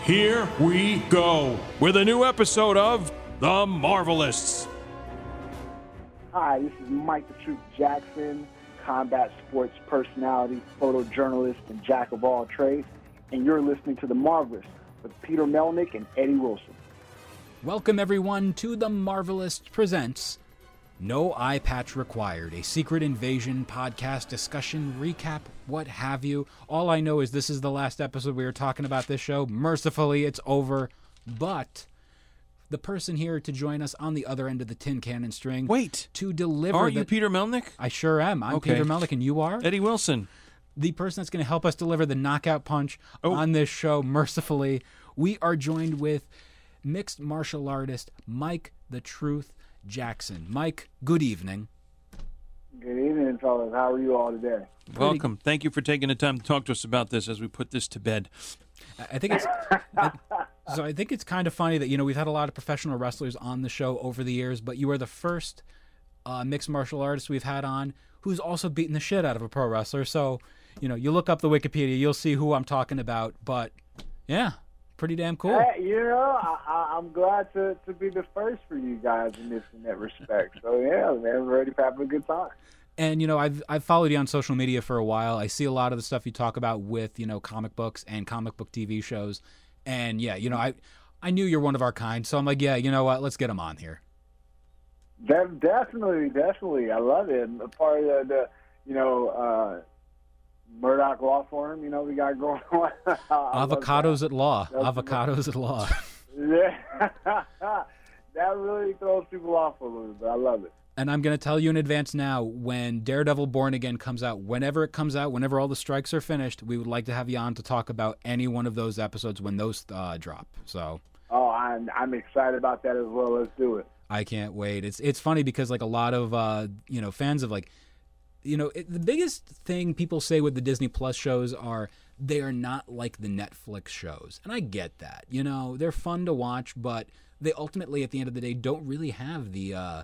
Here we go with a new episode of The Marvelists. Hi, this is Mike the Truth Jackson, combat sports personality, photojournalist, and jack of all trades, and you're listening to The Marvelists with Peter Melnick and Eddie Wilson. Welcome, everyone, to The Marvelists Presents No Eye Patch Required, a secret invasion podcast discussion, recap, what have you. All I know is this is the last episode we were talking about this show. Mercifully, it's over. But the person here to join us on the other end of the tin cannon string. Wait. To deliver. Are the- you Peter Melnick? I sure am. I'm Okay. Peter Melnick, and you are? Eddie Wilson. the person that's going to help us deliver the knockout punch Oh. on this show, mercifully, we are joined with mixed martial artist Mike the Truth Jackson. Mike, good evening. Good evening, fellas. How are you all today? Welcome. Thank you for taking the time to talk to us about this as we put this to bed. I I think it's I- so. I think it's kind of funny that you know we've had a lot of professional wrestlers on the show over the years, but you are the first uh, mixed martial artist we've had on who's also beaten the shit out of a pro wrestler. So you know, you look up the Wikipedia, you'll see who I'm talking about. But yeah, pretty damn cool. Hey, you know, I, I'm glad to, to be the first for you guys in this in that respect. So yeah, man, we're ready for having a good time. And you know, I've I've followed you on social media for a while. I see a lot of the stuff you talk about with you know comic books and comic book TV shows. And yeah, you know, I I knew you're one of our kind, so I'm like, yeah, you know what? Let's get him on here. De- definitely, definitely. I love it. And part of the, the you know, uh, Murdock Law Firm, you know, we got going on. I love that. Avocados at law. That's- Avocados at law. Yeah. that really throws people off a little bit. I love it. And I'm going to tell you in advance now when Daredevil Born Again comes out, whenever it comes out, whenever all the strikes are finished, we would like to have you on to talk about any one of those episodes when those uh, drop. So Oh, I'm I'm excited about that as well. Let's do it. I can't wait. It's it's funny because like a lot of uh, you know fans of like you know it, the biggest thing people say with the Disney Plus shows are they are not like the Netflix shows, and I get that. You know they're fun to watch, but they ultimately at the end of the day don't really have the uh,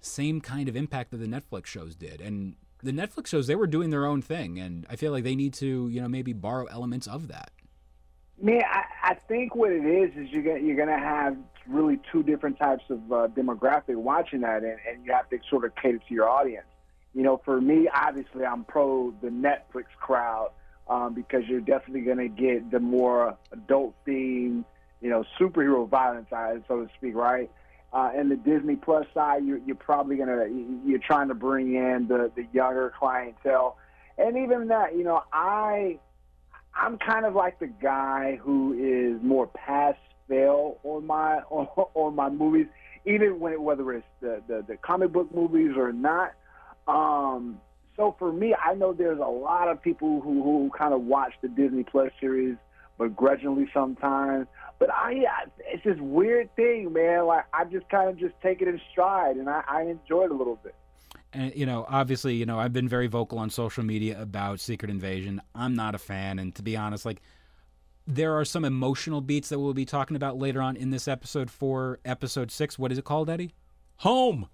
same kind of impact that the Netflix shows did. And the Netflix shows they were doing their own thing, and I feel like they need to you know maybe borrow elements of that. Man, I, I think what it is is you're gonna, you're going to have really two different types of uh, demographic watching that, and, and you have to sort of cater to your audience. You know, for me, obviously, I'm pro the Netflix crowd um, because you're definitely going to get the more adult themed, you know, superhero violence so to speak, right? Uh, and the Disney Plus side, you're, you're probably going to you're trying to bring in the the younger clientele, and even that, you know, I I'm kind of like the guy who is more pass fail on my on, on my movies, even when whether it's the, the the comic book movies or not. Um, so for me, I know there's a lot of people who who kind of watch the Disney Plus series begrudgingly sometimes. But I, it's this weird thing, man. Like I just kind of just take it in stride, and I, I enjoy it a little bit. and you know obviously you know i've been very vocal on social media about secret invasion i'm not a fan and to be honest like there are some emotional beats that we'll be talking about later on in this episode for episode six what is it called eddie Home.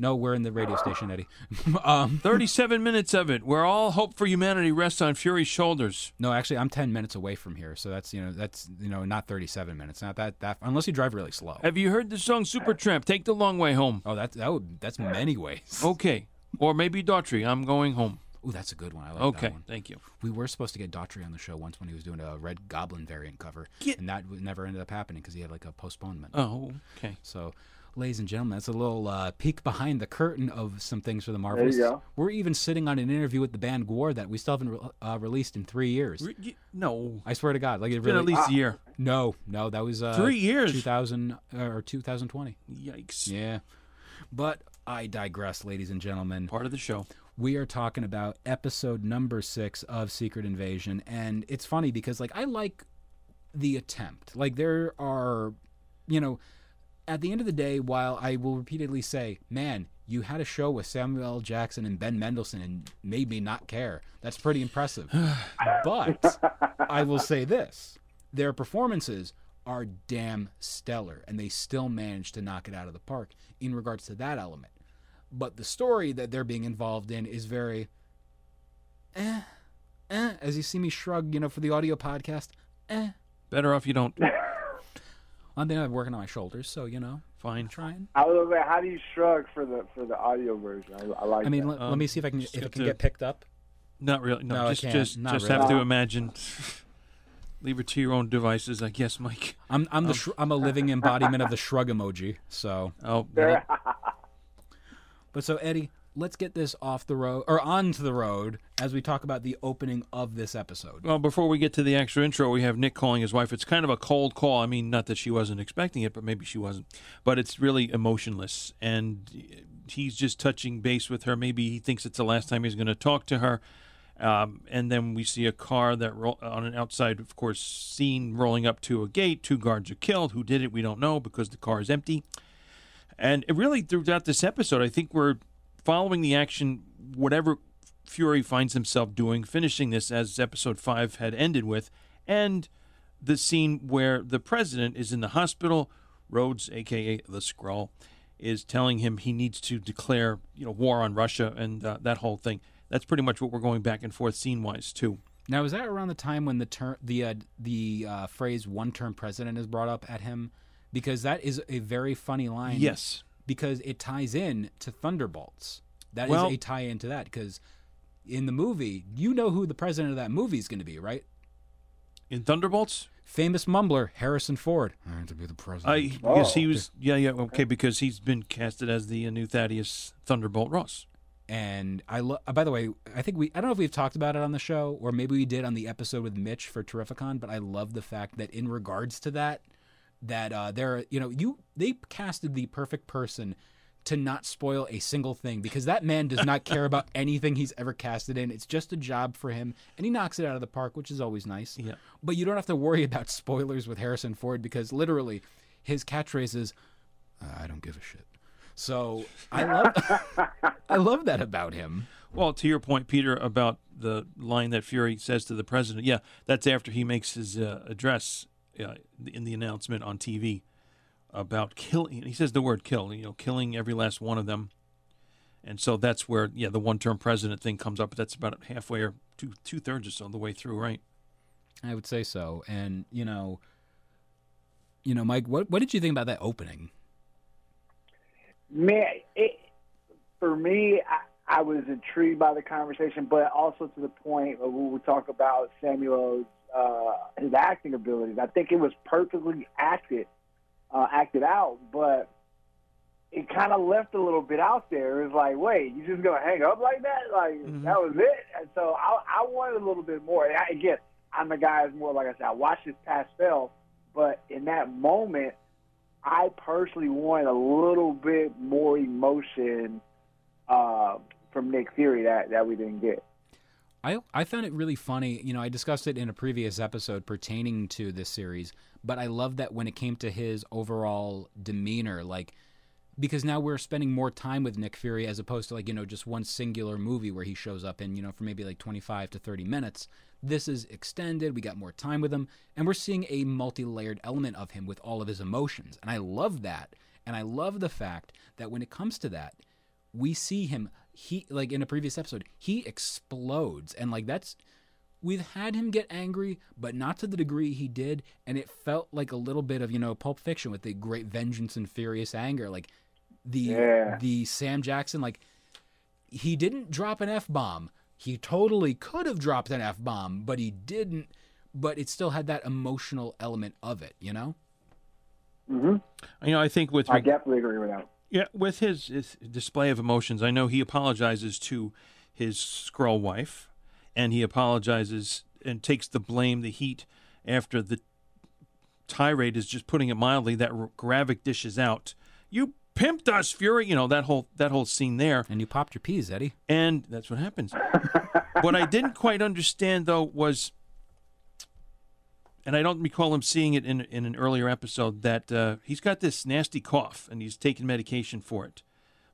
No we're in the radio station eddie um 37 minutes of it, where all hope for humanity rests on Fury's shoulders. no actually i'm 10 minutes away from here so that's you know that's you know not 37 minutes not that that unless you drive really slow Have you heard the song Supertramp? Take the long way home. oh that that would that's many ways Okay. Or maybe Daughtry, I'm going home. Ooh, that's a good one i like Okay, that one thank you. We were supposed to get Daughtry on the show once when he was doing a Red Goblin variant cover, Get- and that never ended up happening because he had like a postponement. Oh, okay. So, ladies and gentlemen, that's a little uh, peek behind the curtain of some things for the Marvels. go. We're even sitting on an interview with the band Gore that we still haven't re- uh, released in three years. Re- y- No. I swear to God, like it It's been at least a year. no, no, that was uh, Three years. 2000 uh, or 2020. Yikes. Yeah, but I digress, ladies and gentlemen. Part of the show. we are talking about episode number six of Secret Invasion, and it's funny because like I like the attempt. Like there are, you know, at the end of the day, while I will repeatedly say, man, you had a show with Samuel L. Jackson and Ben Mendelsohn and made me not care. That's pretty impressive. but I will say this their performances are damn stellar, and they still manage to knock it out of the park in regards to that element. But the story that they're being involved in is very, eh, eh. As you see me shrug, you know, for the audio podcast, eh. Better off you don't. One thing I'm working on my shoulders, so you know, Fine. trying. I was like, how do you shrug for the for the audio version? I, I like. I mean, that. let, Um, let me see if I can just if it can to- get picked up. Not really. No, No, I just can't. just Not just really. have to imagine. Leave it to your own devices, I guess, Mike. I'm I'm Um, the sh- I'm a living embodiment of the shrug emoji. So, Oh, that'll- but so Eddie, let's get this off the road or onto the road as we talk about the opening of this episode. Well, before we get to the extra intro, we have Nick calling his wife. It's kind of a cold call. I mean, not that she wasn't expecting it, but maybe she wasn't. But it's really emotionless, and he's just touching base with her. Maybe he thinks it's the last time he's going to talk to her. Um, and then we see a car that on an outside, of course, scene rolling up to a gate. Two guards are killed. Who did it? We don't know because the car is empty. And really, throughout this episode, I think we're following the action, whatever Fury finds himself doing, finishing this as episode five had ended with, and the scene where the president is in the hospital. Rhodes, aka the Skrull, is telling him he needs to declare, you know, war on Russia and uh, that whole thing. That's pretty much what we're going back and forth scene wise too. Now, is that around the time when the term the uh, the uh, phrase "one term president" is brought up at him? Because that is a very funny line. Yes. Because it ties in to Thunderbolts. That is Well- a tie into that because in the movie, you know who the president of that movie is going to be, right? In Thunderbolts, Famous mumbler Harrison Ford. I have to be the president. I yes he Oh. was yeah yeah okay because he's been casted as the new Thaddeus Thunderbolt Ross. and I lo- uh, by the way, I think we I don't know if we've talked about it on the show or maybe we did on the episode with Mitch for Terrificon, but I love the fact that in regards to that that uh there you know, you they casted the perfect person to not spoil a single thing because that man does not care about anything he's ever casted in. It's just a job for him and he knocks it out of the park, which is always nice. Yeah. But you don't have to worry about spoilers with Harrison Ford because literally his catchphrase is I don't give a shit. So I love I love that about him. Well, to your point, Peter, about the line that Fury says to the president, yeah, that's after he makes his uh, address uh, in the announcement on TV about killing. He says the word "kill," you know, killing every last one of them, and so that's where, yeah, the one-term president thing comes up. But that's about halfway or two two thirds or so the way through, right? I would say so. And you know, you know, Mike, what what did you think about that opening? Man, it, for me, I, I was intrigued by the conversation, but also to the point of when we talk about Samuel's uh, his acting abilities. I think it was perfectly acted, uh, acted out, but it kind of left a little bit out there. It was like, wait, you just gonna hang up like that? Like that was it? And so I, I wanted a little bit more. And I, again, I'm a guy who's more like I said. I watched this past spell, but in that moment. I personally want a little bit more emotion uh, from Nick Fury that, that we didn't get. I I found it really funny. You know, I discussed it in a previous episode pertaining to this series, but I love that when it came to his overall demeanor, like because now we're spending more time with Nick Fury as opposed to like, you know, just one singular movie where he shows up in, you know, for maybe like 25 to 30 minutes. This is extended. We got more time with him, and we're seeing a multi-layered element of him with all of his emotions. And I love that. And I love the fact that when it comes to that, we see him he like in a previous episode, he explodes and like that's we've had him get angry, but not to the degree he did, and it felt like a little bit of, you know, Pulp Fiction with the great vengeance and furious anger. Like the Yeah. the Sam Jackson, like he didn't drop an F bomb. He totally could have dropped an F bomb, but he didn't. But it still had that emotional element of it, you know? Hmm. You know, I think with I definitely agree with that. Yeah, with his, his display of emotions, I know he apologizes to his Skrull wife, and he apologizes and takes the blame, the heat after the tirade is just putting it mildly that Gravik dishes out. You pimped us, Fury. You know that whole that whole scene there, And you popped your peas, Eddie. and that's what happens. what I didn't quite understand though was and I don't recall him seeing it in in an earlier episode that uh, he's got this nasty cough and he's taking medication for it.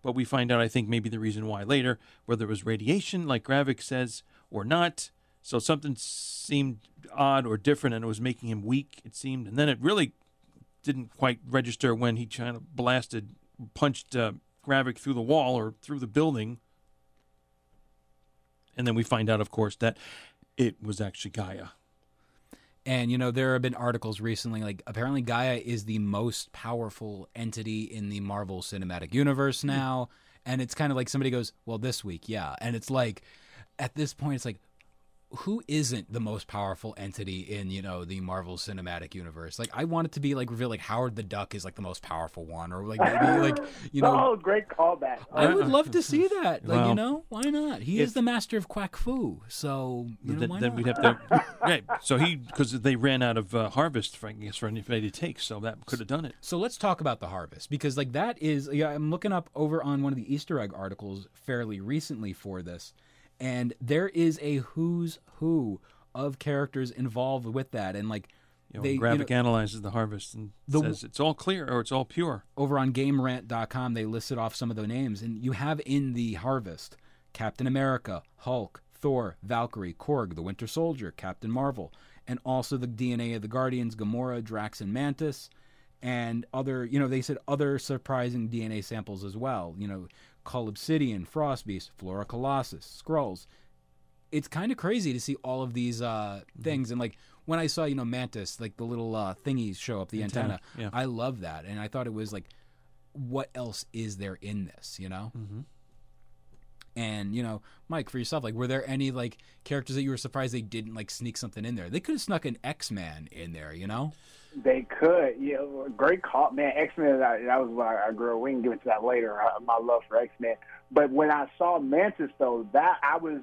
But we find out, I think, maybe the reason why later, whether it was radiation, like Gravik says, or not. So something seemed odd or different, and it was making him weak. It seemed, and then it really didn't quite register when he kind of blasted, punched uh, Gravik through the wall or through the building. And then we find out, of course, that it was actually G'iah. And you know, there have been articles recently like apparently G'iah is the most powerful entity in the Marvel Cinematic Universe hmm. now. And it's kind of like somebody goes, "Well, this week, yeah." And it's like at this point it's like who isn't the most powerful entity in you know the Marvel Cinematic Universe? Like, I want it to be like revealed like Howard the Duck is like the most powerful one, or like maybe like you know. oh, great callback. I would love to see that. Like, Well, you know, why not? He is the master of quack fu, so you know, then, why then not? we'd have to. right. So he, because they ran out of uh, harvest, for, I guess, for anybody to take. So that could have done it. So let's talk about the harvest because like that is yeah I'm looking up over on one of the Easter egg articles fairly recently for this and there is a who's who of characters involved with that and like You know, they you know, analyzes the harvest and The- says it's all clear or it's all pure. over on gamerant.com they listed off some of the names and you have in the harvest Captain America, Hulk, Thor, Valkyrie, Korg, the Winter Soldier, Captain Marvel, and also the DNA of the Guardians, Gamora, Drax, and Mantis, and other, you know, they said other surprising DNA samples as well. You know, Cull Obsidian, Frostbeast, Flora Colossus, Skrulls. It's kind of crazy to see all of these uh, things. And like when I saw, you know, Mantis, like the little uh, thingies show up, the antenna, Antenna, yeah. I love that. And I thought it was like, what else is there in this, you know? Mm-hmm. And you know, Mike, for yourself, like, were there any like characters that you were surprised they didn't like sneak something in there? They could have snuck an X Man in there, you know? They could. Yeah, great call, man. X Men. That was what I, I grew. up- We can get into that later. Uh, my love for X Men. But when I saw Mantis, though, that I was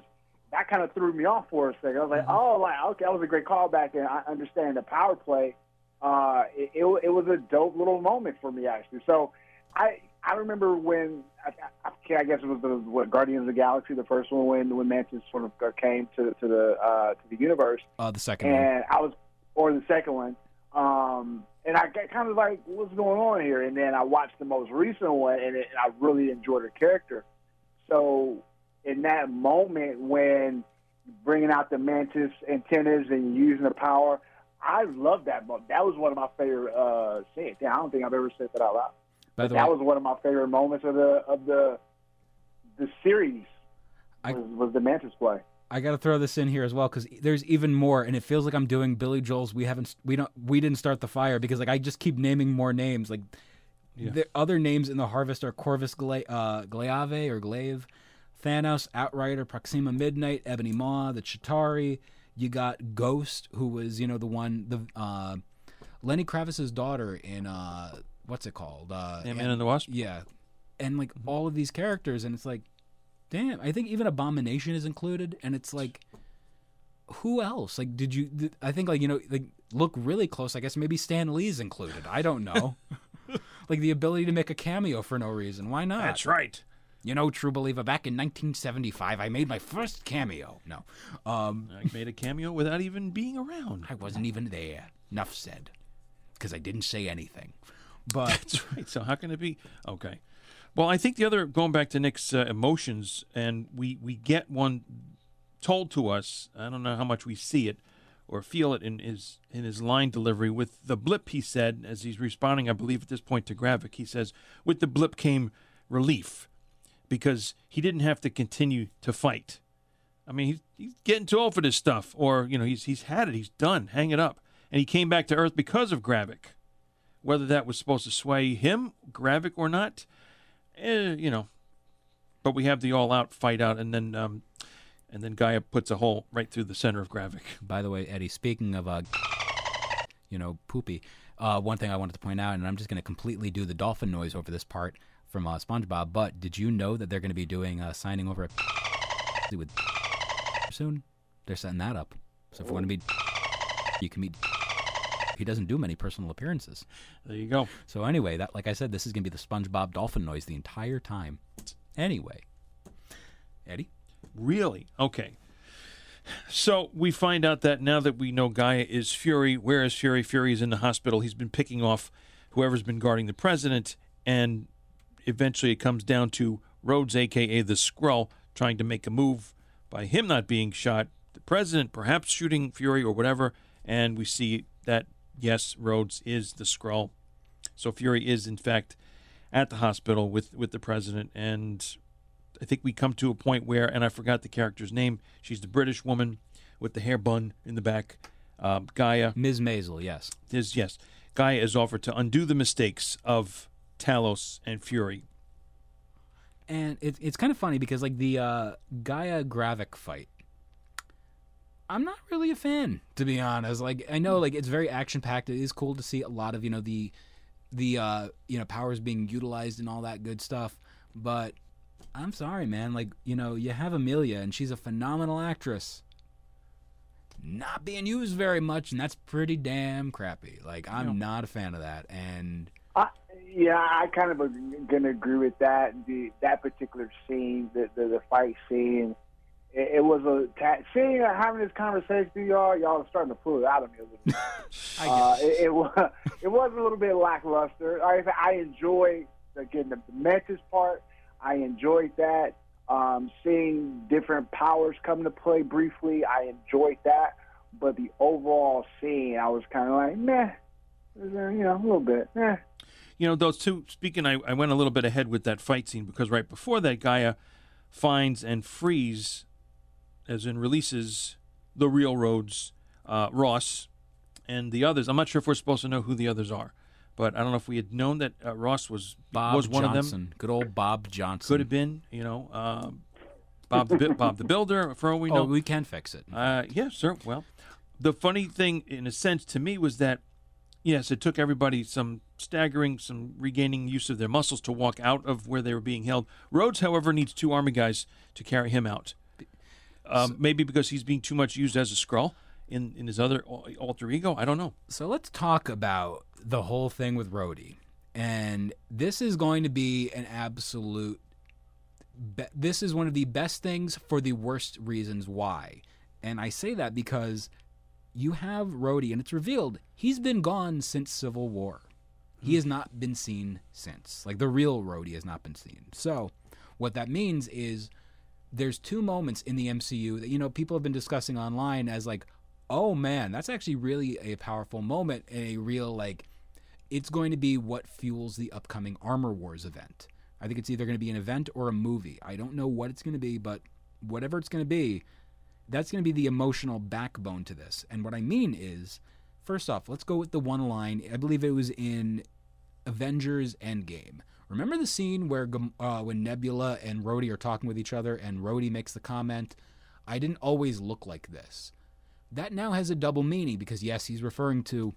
that kind of threw me off for a second. I was like, oh, like okay, that was a great callback, and I understand the power play. Uh, it, it it was a dope little moment for me actually. So I I remember when I, I, I guess it was the what Guardians of the Galaxy, the first one when when Mantis sort of came to to the uh, to the universe Uh, the second one. and I was, or the second one, um, and I got kind of like, what's going on here? And then I watched the most recent one, and, it, and I really enjoyed her character. So in that moment when bringing out the mantis antennas and using the power, I love that moment. That was one of my favorite uh, scenes. Yeah, I don't think I've ever said that out loud. By the that way, was one of my favorite moments of the of the the series. I- Was, was the mantis play? I got to throw this in here as well because there's even more, and it feels like I'm doing Billy Joel's. We haven't, we don't, we didn't start the fire because like I just keep naming more names. Like the other names in the harvest are Corvus Gla- uh, Glaive or Glaive, Thanos, Outrider, Proxima Midnight, Ebony Maw, the Chitauri. You got Ghost, who was you know the one the uh, Lenny Kravitz's daughter in uh, what's it called? Uh, Ant-Man and the Wasp? Yeah, and like all of these characters, and it's like, damn. I think even Abomination is included, and it's like, who else? Like, did you? I think like you know, like look really close. I guess maybe Stan Lee's included. I don't know. like the ability to make a cameo for no reason. Why not? That's right. You know, true believer. Back in 1975, I made my first cameo. No, um, I made a cameo without even being around. I wasn't even there. Enough said, because I didn't say anything. But That's right. So how can it be? Okay. Well, I think the other going back to Nick's uh, emotions, and we we get one told to us. I don't know how much we see it or feel it in his in his line delivery with the blip. He said as he's responding, I believe at this point to Gravik, he says, "With the blip came relief, because he didn't have to continue to fight." I mean, he's, he's getting too old for this stuff, or you know, he's he's had it, he's done, hang it up, and he came back to Earth because of Gravik whether that was supposed to sway him, Gravik, or not, eh, you know. But we have the all-out fight out, and then um, and then G'iah puts a hole right through the center of Gravik. By the way, Eddie, speaking of, uh, you know, poopy, uh, one thing I wanted to point out, and I'm just going to completely do the dolphin noise over this part from uh, SpongeBob, but did you know that they're going to be doing uh, signing over with soon? They're setting that up. So if you want to meet, you can meet. He doesn't do many personal appearances. There you go. So anyway, that like I said, this is going to be the SpongeBob dolphin noise the entire time. Anyway, Eddie, Really? Okay. So we find out that now that we know G'iah is Fury, where is Fury? Fury is in the hospital. He's been picking off whoever's been guarding the president, and eventually it comes down to Rhodes, aka the Skrull, trying to make a move by him not being shot, the president perhaps shooting Fury or whatever, and we see that yes, Rhodes is the Skrull. So Fury is in fact at the hospital with with the president, and I think we come to a point where, and I forgot the character's name. She's the British woman with the hair bun in the back. Um, G'iah Ms. Maisel, yes. is yes. G'iah is offered to undo the mistakes of Talos and Fury. And it, it's kind of funny because like the uh, G'iah Gravik fight, I'm not really a fan to be honest. Like I know like it's very action packed. It is cool to see a lot of you know the the uh, you know powers being utilized and all that good stuff. But I'm sorry, man. Like you know you have Emilia and she's a phenomenal actress. Not being used very much, and that's pretty damn crappy. Like I'm not a fan of that. And I, yeah, I kind of gonna agree with that. The that particular scene, the the, the fight scene, it, it was a ta- seeing uh, having this conversation with y'all. Y'all are starting to pull it out of me a little bit. Uh, it, it was it was a little bit lackluster. I I enjoyed again the Mantis part. I enjoyed that. Um, seeing different powers come to play briefly, I enjoyed that. But the overall scene, I was kind of like, meh, you know, a little bit, meh. You know, those two, speaking, I, I went a little bit ahead with that fight scene because right before that, G'iah finds and frees, as in releases, the real Rhodes, uh, Ross, and the others. I'm not sure if we're supposed to know who the others are, but I don't know if we had known that uh, Ross was Bob was one Johnson, of them. good old Bob Johnson. Could have been, you know, um, Bob the Bob the Builder. For all we know, Oh, we can fix it. Uh, yeah, sure. Well, the funny thing, in a sense, to me was that, yes, it took everybody some staggering, some regaining use of their muscles to walk out of where they were being held. Rhodes, however, needs two army guys to carry him out. Um, maybe because he's being too much used as a Skrull in, in his other alter ego. I don't know. So let's talk about the whole thing with Rhodey. And this is going to be an absolute. Be- this is one of the best things for the worst reasons why. And I say that because you have Rhodey, and it's revealed he's been gone since Civil War. He has not been seen since. Like the real Rhodey has not been seen. So what that means is there's two moments in the MCU that you know people have been discussing online as like, oh man, that's actually really a powerful moment and a real like, it's going to be what fuels the upcoming Armor Wars event. I think it's either going to be an event or a movie. I don't know what it's going to be, but whatever it's going to be, that's going to be the emotional backbone to this. And what I mean is, first off, let's go with the one line. I believe it was in Avengers Endgame. Remember the scene where uh, when Nebula and Rhodey are talking with each other, and Rhodey makes the comment, "I didn't always look like this." That now has a double meaning because yes, he's referring to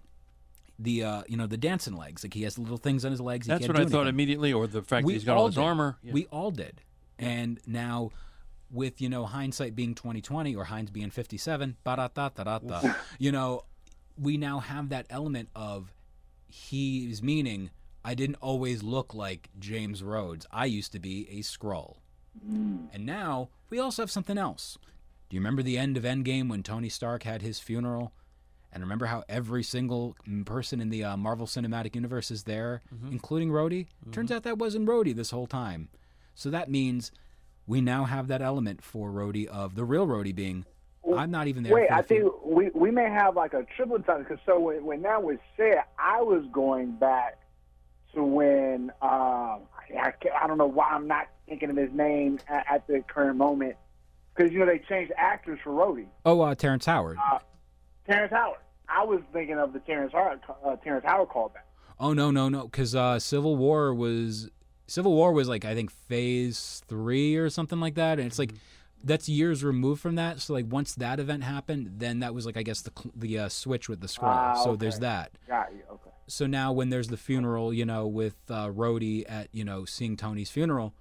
the uh, you know the dancing legs, like he has little things on his legs. he That's can't what I do thought immediately, or the fact that he's got all his did. armor. Yeah. We all did. And now, with you know hindsight being twenty twenty or Heinz being fifty seven, da da da da you know, we now have that element of he's meaning. I didn't always look like James Rhodes. I used to be a Skrull. Mm. And now we also have something else. Do you remember the end of Endgame when Tony Stark had his funeral? And remember how every single person in the uh, Marvel Cinematic Universe is there, mm-hmm. including Rhodey? Mm-hmm. Turns out that wasn't Rhodey this whole time. So that means we now have that element for Rhodey of the real Rhodey being, I'm not even there. Wait, I think we we may have like a triple time because so when, when that was said, I was going back to when um, I, ca- I don't know why I'm not thinking of his name at, at the current moment because you know they changed actors for Rhodey. Oh, uh, Terrence Howard. Terrence Howard. I was thinking of the Terrence Howard uh, Terrence Howard callback. Oh no no no! Because uh, Civil War was Civil War was like I think Phase three or something like that, and it's like that's years removed from that. So like once that event happened, then that was like I guess the the uh, switch with the Skrull. Ah, So there's that. Got you. Okay. So now when there's the funeral, you know, with uh, Rhodey at you know seeing Tony's funeral,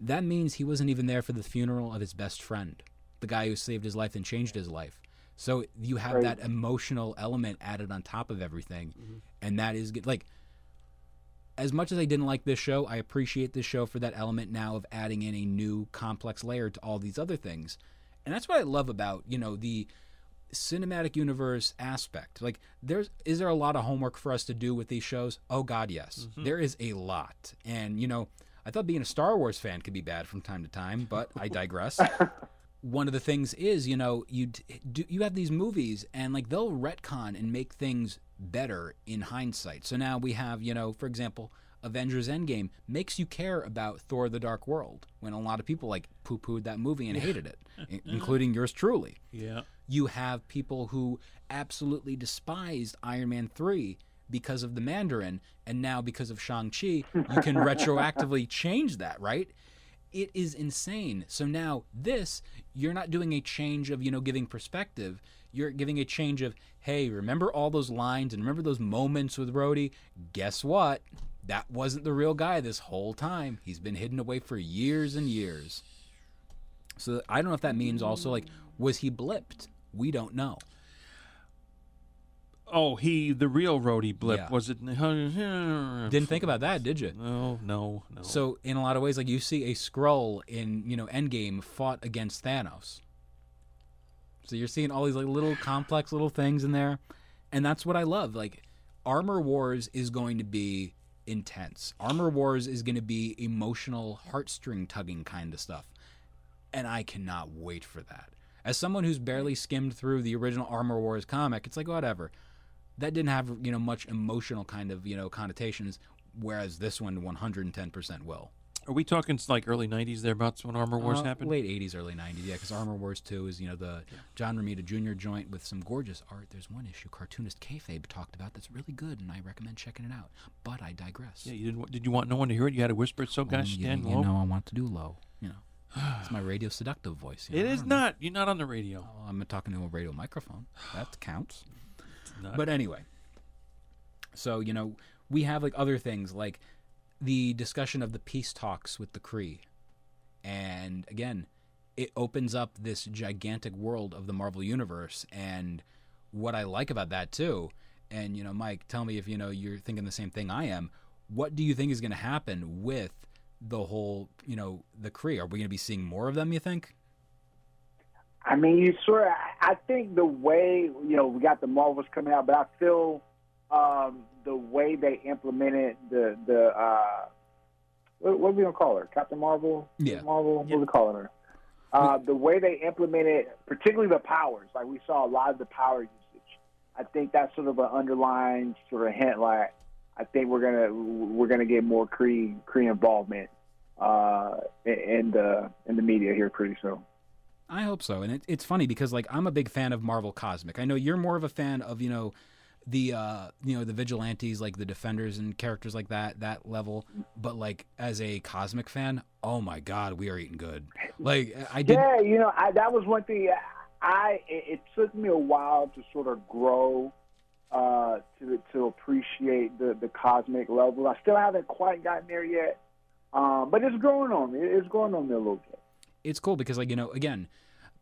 that means he wasn't even there for the funeral of his best friend, the guy who saved his life and changed his life. So you have Right. that emotional element added on top of everything, and that is. Like as much as I didn't like this show, I appreciate this show for that element now of adding in a new complex layer to all these other things. And that's what I love about, you know, the cinematic universe aspect. Like there's is there a lot of homework for us to do with these shows? Oh god, yes. Mm-hmm. There is a lot. And you know, I thought being a Star Wars fan could be bad from time to time, but I digress. One of the things is, you know, you do you have these movies and like they'll retcon and make things better in hindsight. So now we have, you know, for example, Avengers Endgame makes you care about Thor the Dark World when a lot of people like poo-pooed that movie and hated it, including yours truly Yeah. you have people who absolutely despised Iron Man 3 because of the Mandarin, and now because of Shang-Chi, you can retroactively change that, right? It is insane. So now this, you're not doing a change of, you know, giving perspective. You're giving a change of, hey, remember all those lines and remember those moments with Rhodey? Guess what? That wasn't the real guy this whole time. He's been hidden away for years and years. So I don't know if that means also like was he blipped? We don't know. Oh, he the real Rhodey blip Yeah. was it? Didn't think about that, did you? No, no, no. So in a lot of ways, like you see a Skrull in you know Endgame fought against Thanos. So you're seeing all these like little complex little things in there, and that's what I love. Like Armor Wars is going to be intense. Armor Wars is going to be emotional, heartstring tugging kind of stuff, and I cannot wait for that. As someone who's barely skimmed through the original Armor Wars comic, it's like whatever. That didn't have you know much emotional kind of you know connotations, whereas this one 110% will. Are we talking like early '90s thereabouts when Armor Wars Uh, happened? Late 80s, early 90s, yeah, because Armor Wars 2 is, you know, the John Romita Jr. joint with some gorgeous art. There's one issue cartoonist Kayfabe talked about that's really good, and I recommend checking it out. But I digress. Yeah, you didn't. Did you want no one to hear it? You had to whisper it so gosh you, stand you low. know, I want to do low. You know, it's my radio seductive voice. you know, I is don't know. You're not on the radio. Oh, I'm talking to a radio microphone. That counts. But anyway, so you know, we have like other things like the discussion of the peace talks with the Kree, and again, it opens up this gigantic world of the Marvel universe. And what I like about that too, and you know, Mike, tell me if you know you're thinking the same thing I am. What do you think is going to happen with the whole, you know, the Kree? Are we going to be seeing more of them? You think? I mean, you sort of. I think the way you know we got the Marvels coming out, but I feel um, the way they implemented the the uh, what, what are we gonna call her? Captain Marvel? Yeah. Marvel. What are we calling her? Uh, the way they implemented, particularly the powers, like we saw a lot of the power usage. I think that's sort of an underlying sort of hint. Like I think we're gonna we're gonna get more Kree Kree involvement uh, in- in the in the media here pretty soon. I hope so. And it, it's funny because like I'm a big fan of Marvel Cosmic. I know you're more of a fan of, you know, the uh you know, the vigilantes like the defenders and characters like that, that level. But like as a cosmic fan, oh my god, we are eating good. Like I did Yeah, you know, I, that was one thing. I it, it took me a while to sort of grow uh, to to appreciate the the cosmic level. I still haven't quite gotten there yet, um, but it's growing on me. It's growing on me a little bit. it's cool because like, you know, again,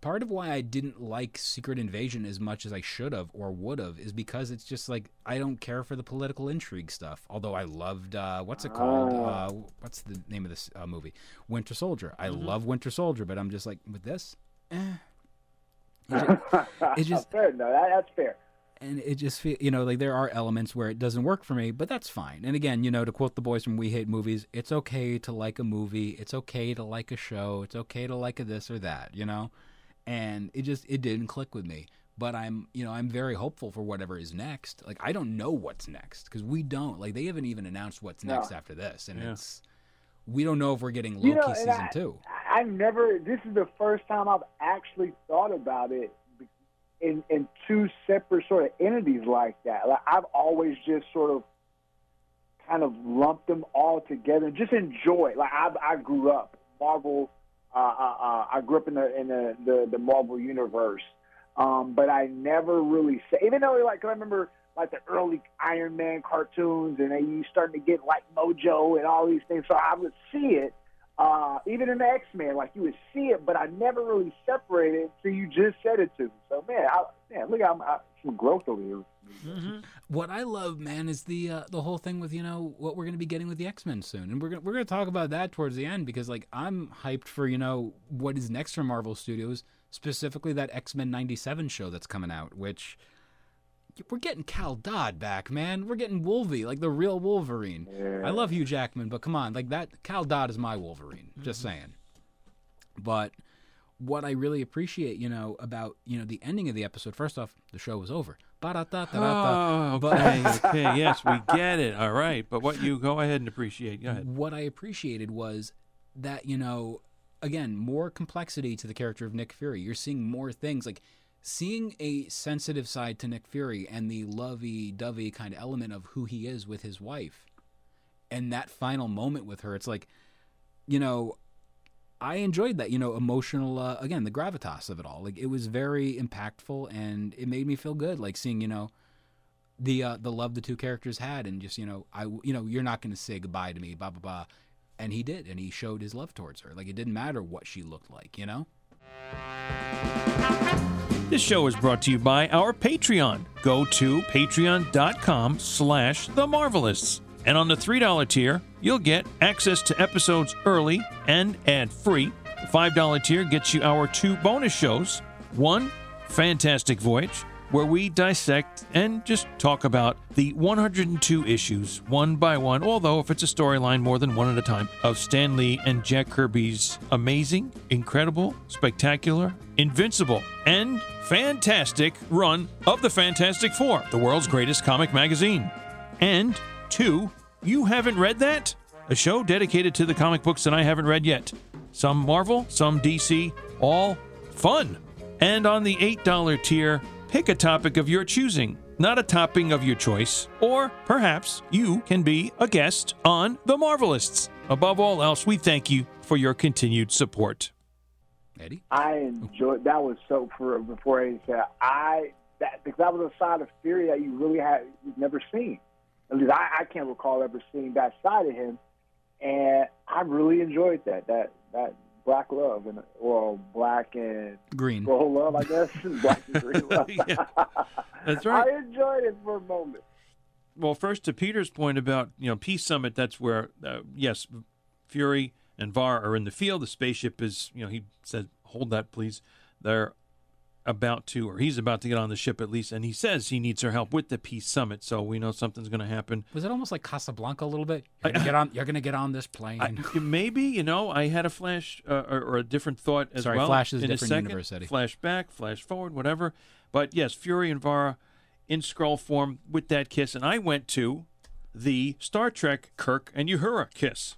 part of why I didn't like Secret Invasion as much as I should have or would have is because it's just like I don't care for the political intrigue stuff. Although I loved uh, what's it called? Uh, what's the name of this uh, movie? Winter Soldier. I love Winter Soldier, but I'm just like with this, eh. It ju- it just fair, no, that, that's fair. and it just feel you know like there are elements where it doesn't work for me but that's fine and again you know to quote the boys from we hate movies it's okay to like a movie it's okay to like a show it's okay to like a this or that you know and it just it didn't click with me but i'm you know i'm very hopeful for whatever is next like i don't know what's next because we don't like they haven't even announced what's No. next after this and Yeah. it's we don't know if we're getting loki You know, season I, two I, I never. This is the first time I've actually thought about it in in two separate sort of entities like that. Like I've always just sort of kind of lumped them all together, just enjoy. Like I, I grew up Marvel. Uh, uh, uh, I grew up in the in the the, the Marvel universe, um, but I never really say. Even though like I remember like the early Iron Man cartoons, and you starting to get like Mojo and all these things. So I would see it. Uh, even in the X Men, like you would see it, but I never really separated. So you just said it to me. So man, I, man, look, I'm I, some growth over here. What I love, man, is the uh, the whole thing with you know what we're going to be getting with the X Men soon, and we're gonna, we're going to talk about that towards the end because like I'm hyped for you know what is next from Marvel Studios. specifically that X Men '97 show that's coming out, which we're getting Cal Dodd back, man. We're getting Wolvie, like the real Wolverine. Yeah. I love Hugh Jackman, but come on, like that Cal Dodd is my Wolverine. Just saying. But what I really appreciate, you know, about you know the ending of the episode. First off, the show was over. Ba-da-da-da-da-da. Oh, But- okay, okay, yes, we get it. All right, but what you go ahead and appreciate? Go ahead. what I appreciated was that you know, again, more complexity to the character of Nick Fury. You're seeing more things like seeing a sensitive side to Nick Fury and the lovey-dovey kind of element of who he is with his wife, and that final moment with her. It's like, you know, I enjoyed that, you know, emotional. Uh, again, the gravitas of it all. Like it was very impactful, and it made me feel good. Like seeing, you know, the uh, the love the two characters had, and just you know, I you know, you're not going to say goodbye to me, blah blah blah, and he did, and he showed his love towards her. Like it didn't matter what she looked like, you know. This show is brought to you by our Patreon. Go to patreon.com slash the Marvelists. And on the $3 tier, you'll get access to episodes early and ad-free. The $5 tier gets you our two bonus shows. One, Fantastic Voyage, where we dissect and just talk about the 102 issues one by one, although if it's a storyline, more than one at a time, of Stan Lee and Jack Kirby's amazing, incredible, spectacular, invincible, and fantastic run of the Fantastic Four, the world's greatest comic magazine. And two, you haven't read that? A show dedicated to the comic books that I haven't read yet. Some Marvel, some DC, all fun. And on the $8 tier, pick a topic of your choosing, not a topping of your choice. Or perhaps you can be a guest on The Marvelists. Above all else, we thank you for your continued support. Eddie, I enjoyed that was so for before Eddie said I that because that was a side of Fury that you really had you've never seen. At least I, I can't recall ever seeing that side of him, and I really enjoyed that that that black love and well, black and Green. gold love I guess black and green love. Yeah, that's right. I enjoyed it for a moment. well, first to Peter's point about you know Peace Summit, that's where uh, yes, Fury and Var are in the field. The spaceship is you know he said hold that please. They're about to or he's about to get on the ship at least, and he says he needs her help with the Peace Summit. So we know something's going to happen. Was it almost like Casablanca a little bit? You're gonna get on. You're gonna get on this plane. I, maybe you know I had a flash uh, or, or a different thought as Sorry, well. Flash is a in different second. universe, Eddie. Flash back, flash forward, whatever. But yes, Fury and Vara in Skrull form with that kiss, and I went to the Star Trek Kirk and Uhura kiss,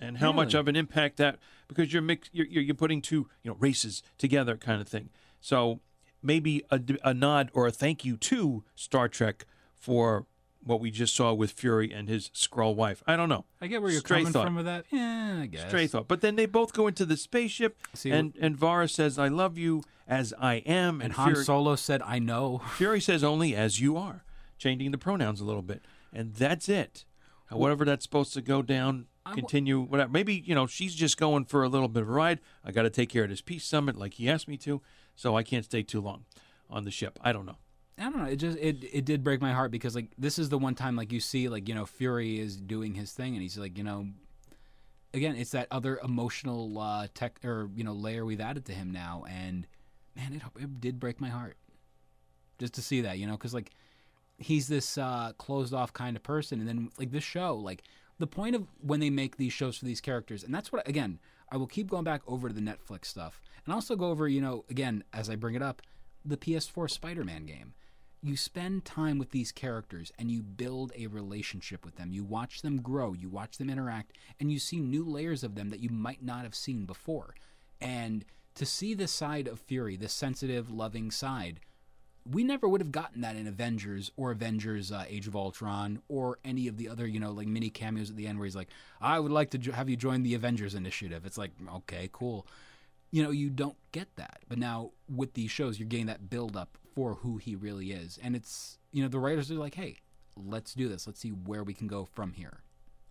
and how much of an impact that because you're mix you're, you're you're putting two you know races together kind of thing. So maybe a, a nod or a thank you to Star Trek for what we just saw with Fury and his Skrull wife. I don't know. I get where you're Stray coming thought. from with that. Yeah, I guess. Stray thought. But then they both go into the spaceship, See, and and Vara says, "I love you as I am," And Han Fury, Solo said, "I know." Fury says, "Only as you are," changing the pronouns a little bit, and that's it. However, that's supposed to go down. Continue whatever. Maybe you know she's just going for a little bit of a ride. I got to take care of this peace summit like he asked me to, so I can't stay too long on the ship. I don't know. I don't know. It just it it did break my heart because like this is the one time like you see like you know Fury is doing his thing and he's like you know again it's that other emotional uh tech or you know layer we've added to him now and man it it did break my heart just to see that you know because like he's this uh closed off kind of person and then like this show like the point of when they make these shows for these characters and that's what again I will keep going back over to the Netflix stuff and also go over you know again as I bring it up the PS4 Spider-Man game you spend time with these characters and you build a relationship with them. You watch them grow, you watch them interact, and you see new layers of them that you might not have seen before. And to see this side of Fury, this sensitive, loving side, we never would have gotten that in Avengers or Avengers uh, Age of Ultron or any of the other, you know, like mini cameos at the end where he's like, I would like to jo- have you join the Avengers initiative. It's like, okay, cool you know, you don't get that. But now with these shows, you're getting that build up for who he really is. And it's, you know, the writers are like, hey, let's do this. Let's see where we can go from here.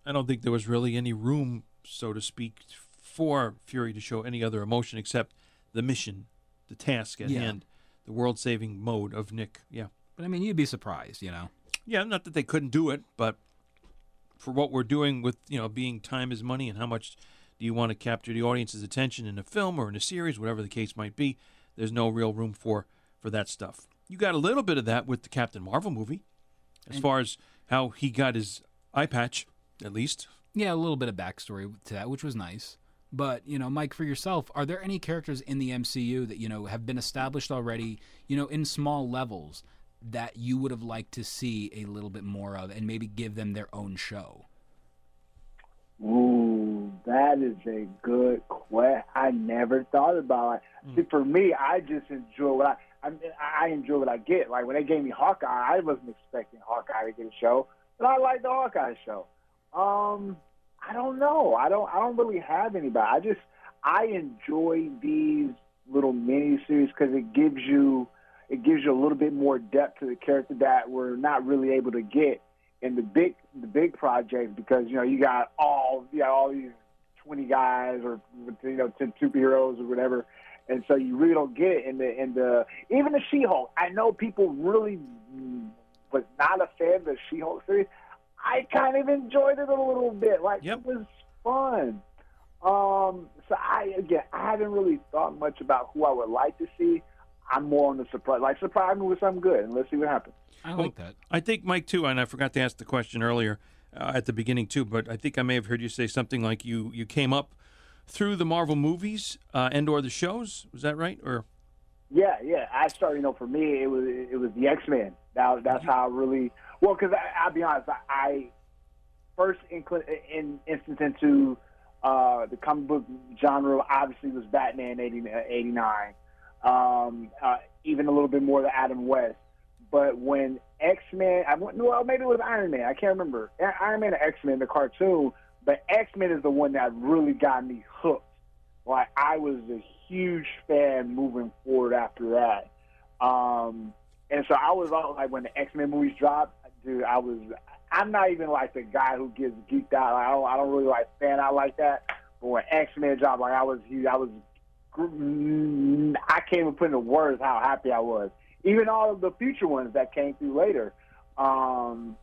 I don't think there was really any room, so to speak, for Fury to show any other emotion except the mission, the task at Yeah. hand, the world-saving mode of Nick. Yeah. But I mean, you'd be surprised, you know. Yeah, not that they couldn't do it, but for what we're doing with, you know, being time is money and how much Do you want to capture the audience's attention in a film or in a series, whatever the case might be? There's no real room for for that stuff. You got a little bit of that with the Captain Marvel movie, as far as how he got his eye patch, at least. Yeah, a little bit of backstory to that, which was nice. But you know, Mike, for yourself, are there any characters in the MCU that you know have been established already? You know, in small levels that you would have liked to see a little bit more of, and maybe give them their own show. Ooh, that is a good question. I never thought about it. See, for me, I just enjoy what I. I, mean, I enjoy what I get. Like when they gave me Hawkeye, I wasn't expecting Hawkeye to get a show, but I like the Hawkeye show. Um, I don't know. I don't. I don't really have anybody. I just I enjoy these little mini series because it gives you it gives you a little bit more depth to the character that we're not really able to get in the big the big projects because you know you got all you got all these twenty guys or you know ten superheroes or whatever, and so you really don't get it in the in the even the She-Hulk. I know people really was not a fan of the She-Hulk series. I kind of enjoyed it a little bit. Like Yep. it was fun. Um, so I again, I haven't really thought much about who I would like to see. I'm more on the surprise, like surprise me with something good, and let's see what happens. I Well, like that. I think Mike too, and I forgot to ask the question earlier uh, at the beginning too, but I think I may have heard you say something like you you came up through the Marvel movies uh, and or the shows. Was that right? Or Yeah, yeah. I started, you know, for me, it was it was the X Men. That that's how I really well. Because I'll be honest, I, I first incl- in instance into uh, the comic book genre obviously was Batman 80, 89. Um, uh, even a little bit more to Adam West. But when X Men, I went, well, maybe it was Iron Man. I can't remember. Iron Man or X Men, the cartoon. But X Men is the one that really got me hooked. Like I was a huge fan moving forward after that. Um, and so I was all like when the X Men movies dropped, dude, I was. I'm not even like the guy who gets geeked out. Like, I don't. I don't really like fan out like that. But when X Men dropped, like I was, huge. I was. I can't even put into words how happy I was. Even all of the future ones that came through later. Um,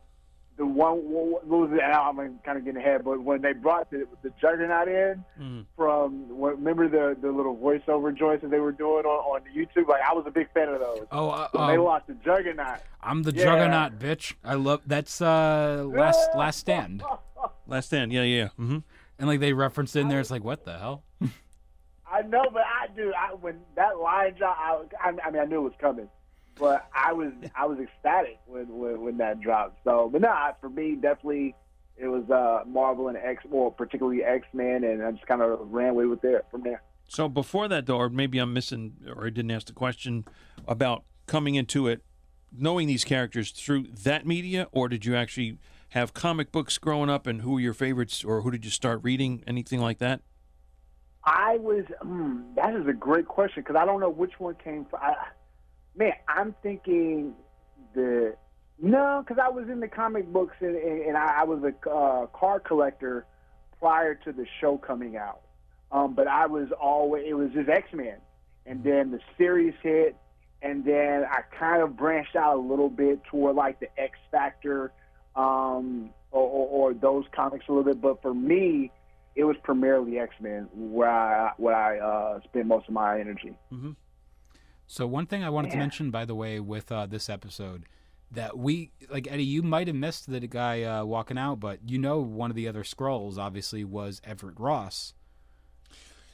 the one, what was it? I'm kind of getting ahead, but when they brought the, the Juggernaut in Mhm. from, what- remember the the little voiceover joints that they were doing on, on YouTube? Like I was a big fan of those. Oh, uh, When they um, lost the Juggernaut. I'm the Yeah. Juggernaut, bitch. I love that's uh last last stand, Last Stand? Yeah, yeah. hmm and like they referenced it in there. It's like what the hell? I know, but I do. I, when that line dropped, I, I, I mean, I knew it was coming, but I was I was ecstatic when when, when that dropped. So, but nah, for me, definitely it was uh, Marvel and X, well, particularly X Men, and I just kind of ran away with it from there. So before that, though, or maybe I'm missing, or I didn't ask the question about coming into it, knowing these characters through that media, or did you actually have comic books growing up, and who were your favorites, or who did you start reading, anything like that? I was. Mm, that is a great question because I don't know which one came from. I, man, I'm thinking the no, because I was in the comic books and, and, I, I was a uh, car collector prior to the show coming out. Um, but I was always it was just X Men, and then the series hit, and then I kind of branched out a little bit toward like the X Factor, um, or, or, or those comics a little bit. But for me, it was primarily X Men where I where I uh, spent most of my energy. So one thing I wanted to mention, by the way, with uh, this episode, that we like Eddie, you might have missed the guy uh, walking out, but you know one of the other Skrulls obviously was Everett Ross,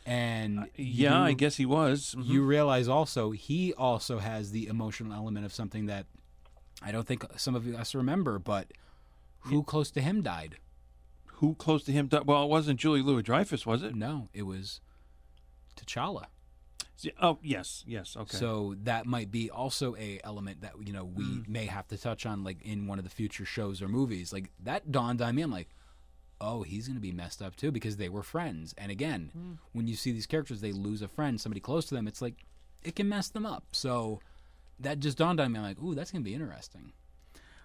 and Yeah, I guess he was. Mhm. you realize also he also has the emotional element of something that I don't think some of us remember, but who close to him died? who close to him? di- Well, it wasn't Julie Louis Dreyfus, was it? No, it was T'Challa. Oh, yes, yes. Okay. So that might be also a element that you know we Mm. may have to touch on, like in one of the future shows or movies. Like that dawned on me. I'm like, oh, he's going to be messed up too because they were friends. And again, Mm. when you see these characters, they lose a friend, somebody close to them. It's like it can mess them up. So that just dawned on me. I'm like, ooh, that's going to be interesting.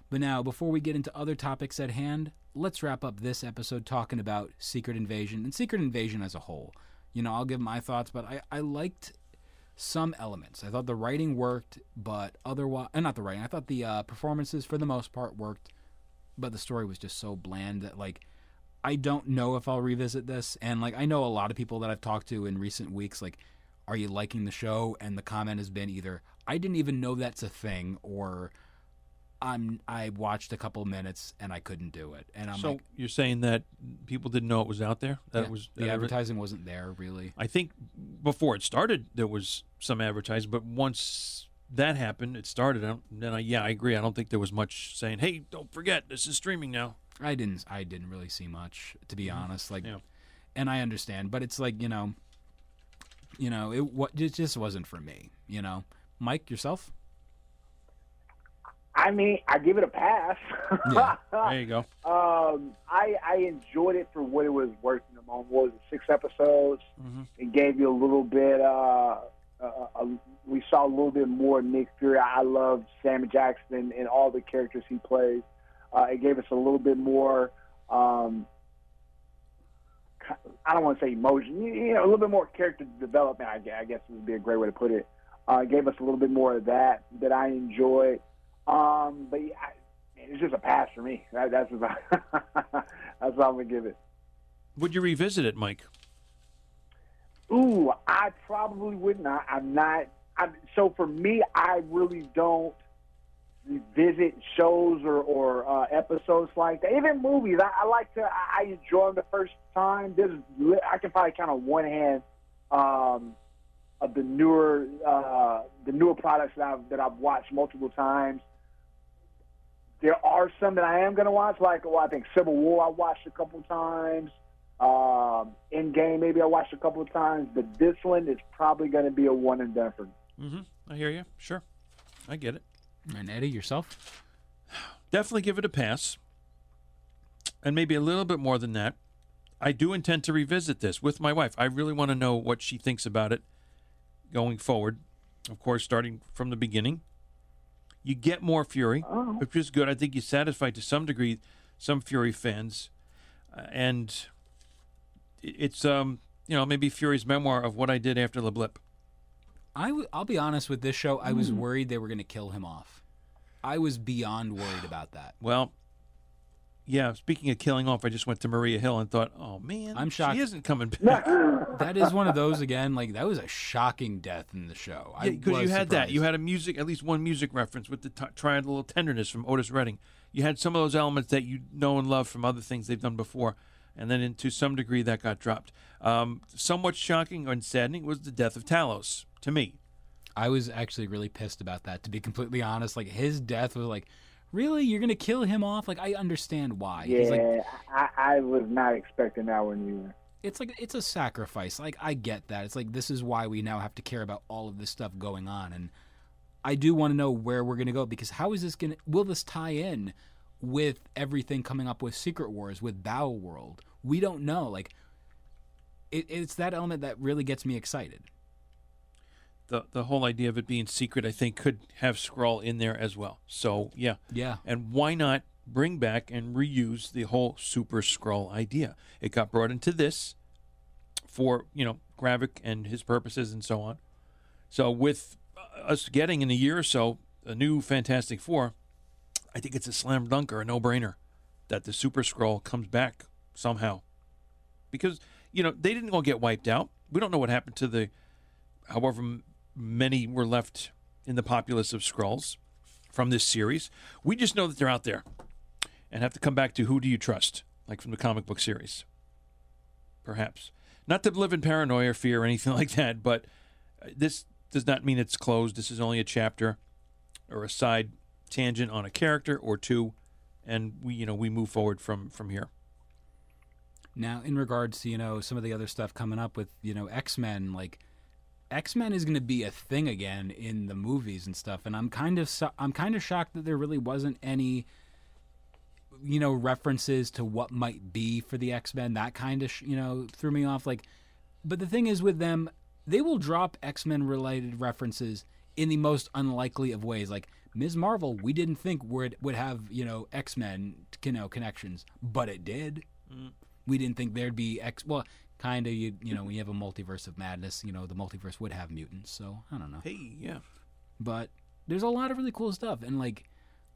But now, before we get into other topics at hand, let's wrap up this episode talking about Secret Invasion and Secret Invasion as a whole. You know, I'll give my thoughts, but I, I liked some elements. I thought the writing worked, but otherwise, uh, not the writing. I thought the uh, performances, for the most part, worked, but the story was just so bland that, like, I don't know if I'll revisit this. And like I know a lot of people that I've talked to in recent weeks, like, are you liking the show? And the comment has been either I didn't even know that's a thing, or I'm I watched a couple minutes and I couldn't do it. And I'm so like, you're saying that people didn't know it was out there? That yeah, was the that adver- advertising wasn't there really. I think before it started, there was some advertising, but once that happened, it started. I Then, I, yeah, I agree. I don't think there was much saying, "Hey, don't forget, this is streaming now." I didn't I didn't really see much to be mm-hmm. honest. Like, Yeah. and I understand, but it's like you know, you know, it what it just wasn't for me. You know, Mike yourself. I mean, I give it a pass. Yeah. There you go. um, I I enjoyed it for what it was worth in the moment. What was it? Six episodes. Mhm. It gave you a little bit. Uh, uh, uh, we saw a little bit more Nick Fury. I love Sam Jackson and all the characters he plays. Uh, it gave us a little bit more. Um, I don't want to say emotion. You you know, a little bit more character development. I guess, I guess would be a great way to put it. Uh, it gave us a little bit more of that that I enjoyed. Um, but yeah, it's just a pass for me. That, that's about, that's what I'm gonna give it. Would you revisit it, Mike? Ooh, I probably would not. I'm not. I'm, so for me, I really don't revisit shows or, or uh, episodes like that. Even movies, I, I like to. I, I enjoy them the first time. There's, I can probably count on one hand um, of the newer, uh, the newer products that I've that I've watched multiple times. There are some that I am going to watch, like well, I think Civil War I watched a couple times. Um, Endgame, maybe I watched a couple of times, but this one is probably going to be a one and done for me. Mm-hmm. I hear you. Sure, I get it. And Eddie yourself. Definitely give it a pass, and maybe a little bit more than that. I do intend to revisit this with my wife. I really want to know what she thinks about it going forward. Of course, starting from the beginning, you get more Fury, Oh. which is good. I think you satisfied to some degree some Fury fans, uh, and it's um you know maybe Fury's memoir of what I did after the blip. I w- I'll be honest with this show. I was worried they were going to kill him off. I was beyond worried about that. Well, yeah. Speaking of killing off, I just went to Maria Hill and thought, oh man, I'm shocked. She isn't coming back. That is one of those again. Like that was a shocking death in the show. I because you was had that. You had a music, at least one music reference with the t- trying a little tenderness from Otis Redding. You had some of those elements that you know and love from other things they've done before, and then in, to some degree that got dropped. Um, somewhat shocking and saddening was the death of Talos to me. I was actually really pissed about that. To be completely honest, like his death was like, really, you're going to kill him off? Like I understand why. He's like, Yeah, I, I was not expecting that one either. it's like it's a sacrifice. Like I get that. It's like this is why we now have to care about all of this stuff going on, and I do want to know where we're going to go because how is this going to? Will this tie in with everything coming up with Secret Wars with Battleworld? We don't know. Like it, it's that element that really gets me excited. The the whole idea of it being secret, I think, could have Skrull in there as well. So yeah, Yeah. And why not bring back and reuse the whole Super Skrull idea? It got brought into this for, you know, Gravik and his purposes and so on. So with uh, us getting in a year or so a new Fantastic Four, I think it's a slam dunk or a no brainer that the Super Skrull comes back somehow. Because, you know, they didn't all get wiped out. We don't know what happened to the however many were left in the populace of Skrulls from this series. We just know that they're out there and have to come back to who do you trust, like from the comic book series. Perhaps. Not to live in paranoia or fear or anything like that, but uh, this does not mean it's closed. This is only a chapter or a side tangent on a character or two and we you know we move forward from from here. Now, in regards to you know some of the other stuff coming up with you know X Men, like X Men is going to be a thing again in the movies and stuff, and I'm kind of so- I'm kind of shocked that there really wasn't any you know references to what might be for the X Men. That kind of sh- you know threw me off. Like, but the thing is with them, they will drop X Men related references in the most unlikely of ways. Like Ms. Marvel, we didn't think would would have you know X Men you know connections, but it did mm. we didn't think there'd be X. Well, kind of. You you know, when you have a multiverse of madness, you know, the multiverse would have mutants. So I don't know, Hey, yeah. but there's a lot of really cool stuff, and like,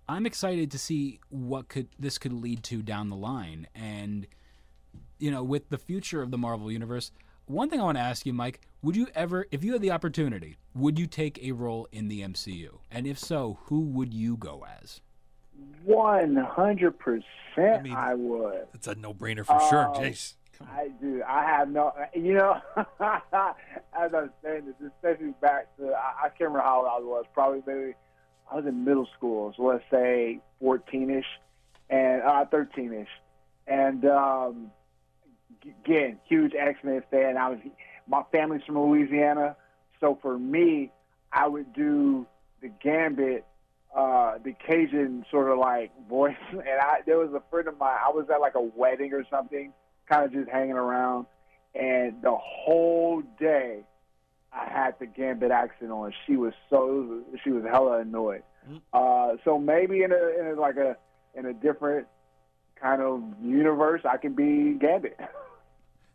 I'm excited to see what could this could lead to down the line. And you know, with the future of the Marvel universe, one thing I want to ask you, Mike, would you ever, if you had the opportunity, would you take a role in the MCU? And if so, who would you go as? One hundred percent, i, mean- I would. That's a no-brainer for sure, um, Oh, Jace. I do. I have no. You know, as I was saying this, especially back to I, I can't remember how old I was. Probably maybe I was in middle school, so let's say fourteen-ish, and uh, thirteen-ish, and um, again, huge X-Men fan. I was my family's from Louisiana, so for me, I would do the Gambit uh the Cajun sort of like voice and I there was a friend of mine I was at like a wedding or something kind of just hanging around. And the whole day I had the Gambit accent on. She was so she was hella annoyed. Uh so maybe in a, in a like a in a different kind of universe I can be Gambit.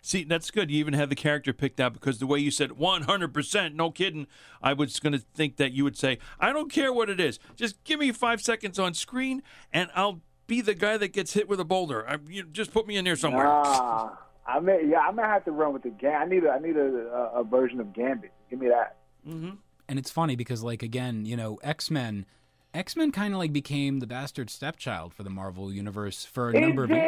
See, that's good. You even have the character picked out because the way you said 100%, no kidding, I was going to think that you would say, I don't care what it is. Just give me five seconds on screen and I'll be the guy that gets hit with a boulder. I, you just put me in there somewhere. ah I may yeah I might have to run with the Gambit I need a I need a, a, a version of Gambit give me that and it's funny because like again you know x-men x-men kind of like became the bastard stepchild for the marvel universe for a number it of did.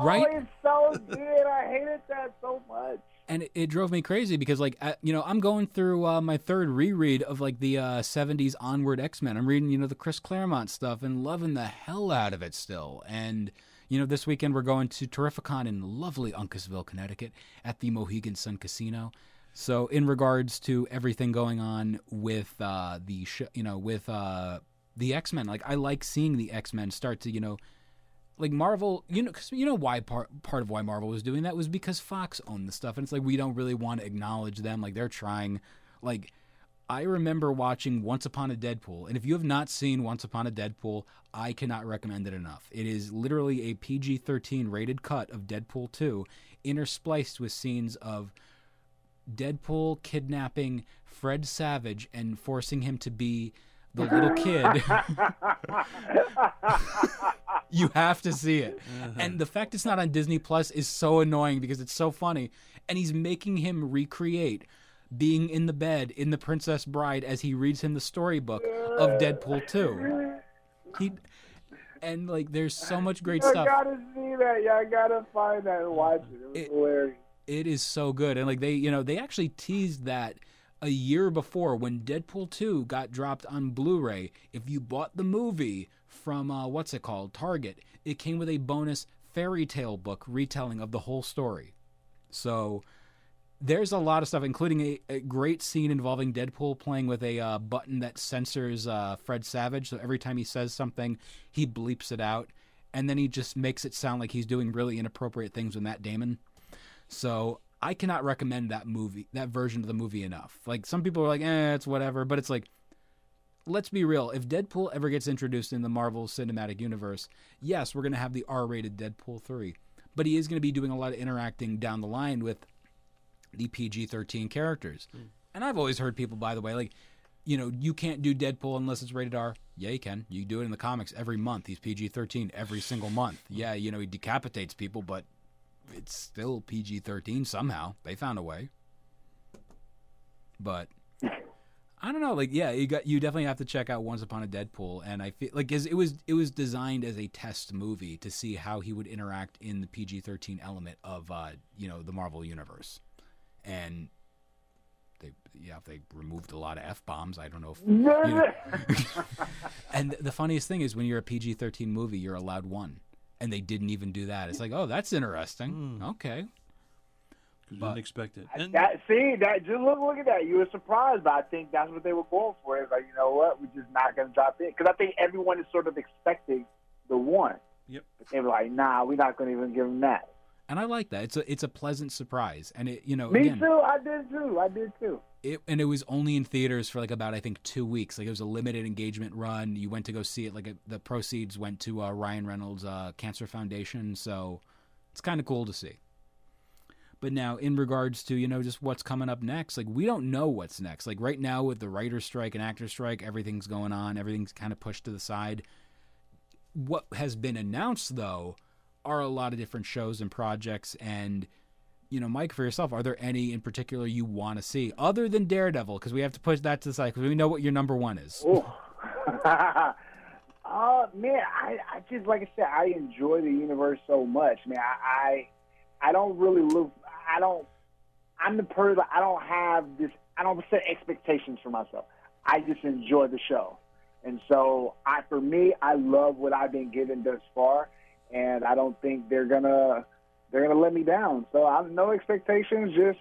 Years Oh, right? it's so good. I hated that so much. and it, it drove me crazy because like uh, you know i'm going through uh, my third reread of like the uh, 70s onward x-men i'm reading you know the chris claremont stuff and loving the hell out of it still and you know this weekend we're going to terrificon in lovely uncasville connecticut at the mohegan sun casino so in regards to everything going on with uh, the sh- you know with uh, the x-men like i like seeing the x-men start to you know like Marvel, you know, cause you know why part part of why Marvel was doing that was because Fox owned the stuff, and it's like we don't really want to acknowledge them. Like they're trying. Like I remember watching Once Upon a Deadpool, and if you have not seen Once Upon a Deadpool, I cannot recommend it enough. It is literally a PG thirteen rated cut of Deadpool two, interspliced with scenes of Deadpool kidnapping Fred Savage and forcing him to be the little kid. you have to see it. Uh-huh. And the fact it's not on Disney Plus is so annoying because it's so funny. And he's making him recreate being in the bed in The Princess Bride as he reads him the storybook of Deadpool 2. He and like there's so much great I stuff. gotta see that. Yeah, I gotta find that and watch it. It was It- hilarious. it is so good and like they you know they actually teased that a year before when deadpool 2 got dropped on blu-ray. If you bought the movie from uh, what's it called? Target it came with a bonus fairy tale book retelling of the whole story. So there's a lot of stuff including a, a great scene involving deadpool playing with a uh, button that censors uh, fred savage. So every time he says something he bleeps it out and then he just makes it sound like he's doing really inappropriate things with matt damon. So I cannot recommend that movie, that version of the movie enough. Like some people are like, eh, it's whatever, but it's like, let's be real. If Deadpool ever gets introduced in the Marvel Cinematic Universe, yes, we're gonna have the R-rated Deadpool three, but he is gonna be doing a lot of interacting down the line with the PG-13 characters. And I've always heard people, by the way, like, you know, you can't do Deadpool unless it's rated R. Yeah, you can. You do it in the comics every month. He's PG-13 every single month. Yeah, you know, he decapitates people, but it's still PG thirteen somehow. They found a way. But I don't know, like yeah, you got you definitely have to check out Once Upon a Deadpool, and I feel like it was it was designed as a test movie to see how he would interact in the PG thirteen element of uh you know the Marvel universe, and they yeah they removed a lot of f bombs. I don't know if you know. and the funniest thing is when you're a PG thirteen movie, you're allowed one, and they didn't even do that. It's like oh that's interesting. Hmm. Okay, Because we didn't expect it. And That see that just look look at that. You were surprised, but I think that's what they were going for. It's like you know what, we're just not gonna drop in because I think everyone is sort of expecting the one, yep. but they were like, nah, we're not gonna even give them that. And I like that. It's a it's a pleasant surprise, and it you know Me again too. I did too. I did too. it and it was only in theaters for like about I think two weeks. Like it was a limited engagement run. You went to go see it. Like it, the proceeds went to uh, Ryan Reynolds uh, Cancer Foundation. So it's kind of cool to see. But now, in regards to you know just what's coming up next, like we don't know what's next. Like right now with the writer's strike and actor strike, everything's going on. Everything's kind of pushed to the side. What has been announced though are a lot of different shows and projects and you know, Mike, for yourself, are there any in particular you want to see other than Daredevil? Because we have to push that to the side because we know what your number one is. Oh, uh, man, I, I just like I said, I enjoy the universe so much. Man, I, I, I don't really look. I don't. I'm the person. I don't have this. I don't set expectations for myself. I just enjoy the show, and so I, for me, I love what I've been given thus far, and I don't think they're gonna, they're gonna let me down. So I have no expectations. Just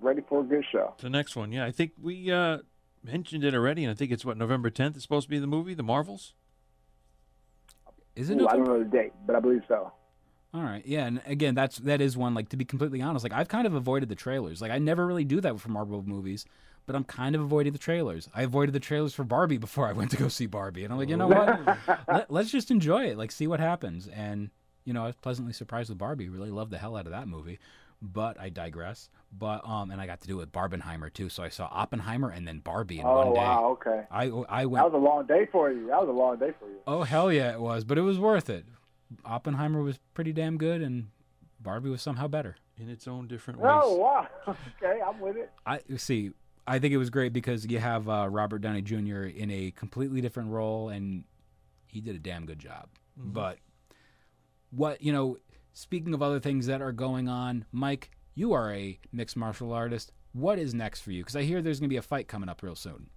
ready for a good show. The next one, yeah, I think we uh, mentioned it already, and I think it's what November 10th is supposed to be the movie, The Marvels. Is it? Ooh, I don't know the date, but I believe so. All right, yeah, and again, that's that is one. Like to be completely honest, like I've kind of avoided the trailers. Like I never really do that for Marvel movies, but I'm kind of avoiding the trailers. I avoided the trailers for Barbie before I went to go see Barbie, and I'm like, you know what? Let, let's just enjoy it. Like see what happens. And you know, I was pleasantly surprised with Barbie. Really loved the hell out of that movie. But I digress. But um, and I got to do it with Barbenheimer too. So I saw Oppenheimer and then Barbie in Oh one day. Oh wow, okay. I I went. That was a long day for you. That was a long day for you. Oh hell yeah, it was. But it was worth it. Oppenheimer was pretty damn good, and Barbie was somehow better. In its own different ways. Oh wow. Okay, I'm with it. I see. I think it was great because you have uh, Robert Downey Jr. in a completely different role, and he did a damn good job. But what you know, speaking of other things that are going on, Mike, you are a mixed martial artist. What is next for you? Because I hear there's going to be a fight coming up real soon.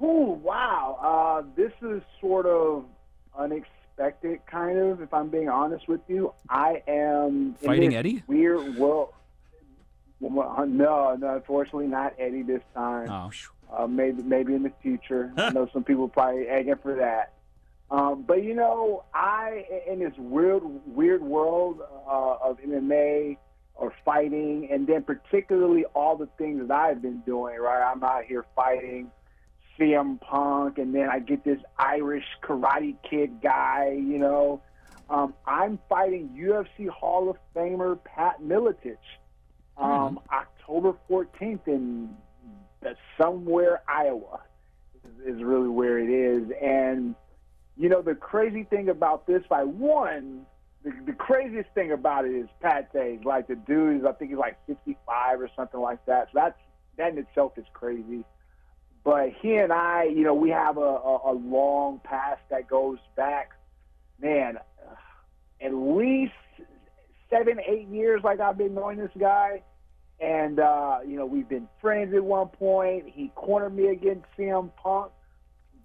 Oh wow. Uh, this is sort of unexpected, kind of. If I'm being honest with you, I am Fighting this Eddie? Weird world. Well, no, no, unfortunately not Eddie this time. Oh, Uh, maybe maybe in the future. I know some people probably egging for that. Um, but you know, I in this weird weird world uh, of MMA or fighting, and then particularly all the things that I've been doing. Right, I'm out here fighting CM Punk, and then I get this Irish Karate Kid guy. You know, um, I'm fighting UFC Hall of Famer Pat Miletich um, October 14th in somewhere Iowa is, really where it is. And you know the crazy thing about this fight, one, the, the craziest thing about it is Pat Age. Like the dude is, I think he's like 55 or something like that. So that's that in itself is crazy. But he and I, you know, we have a, a, a long past that goes back, man, at least seven, eight years. Like I've been knowing this guy, and uh, you know we've been friends at one point. He cornered me against CM Punk,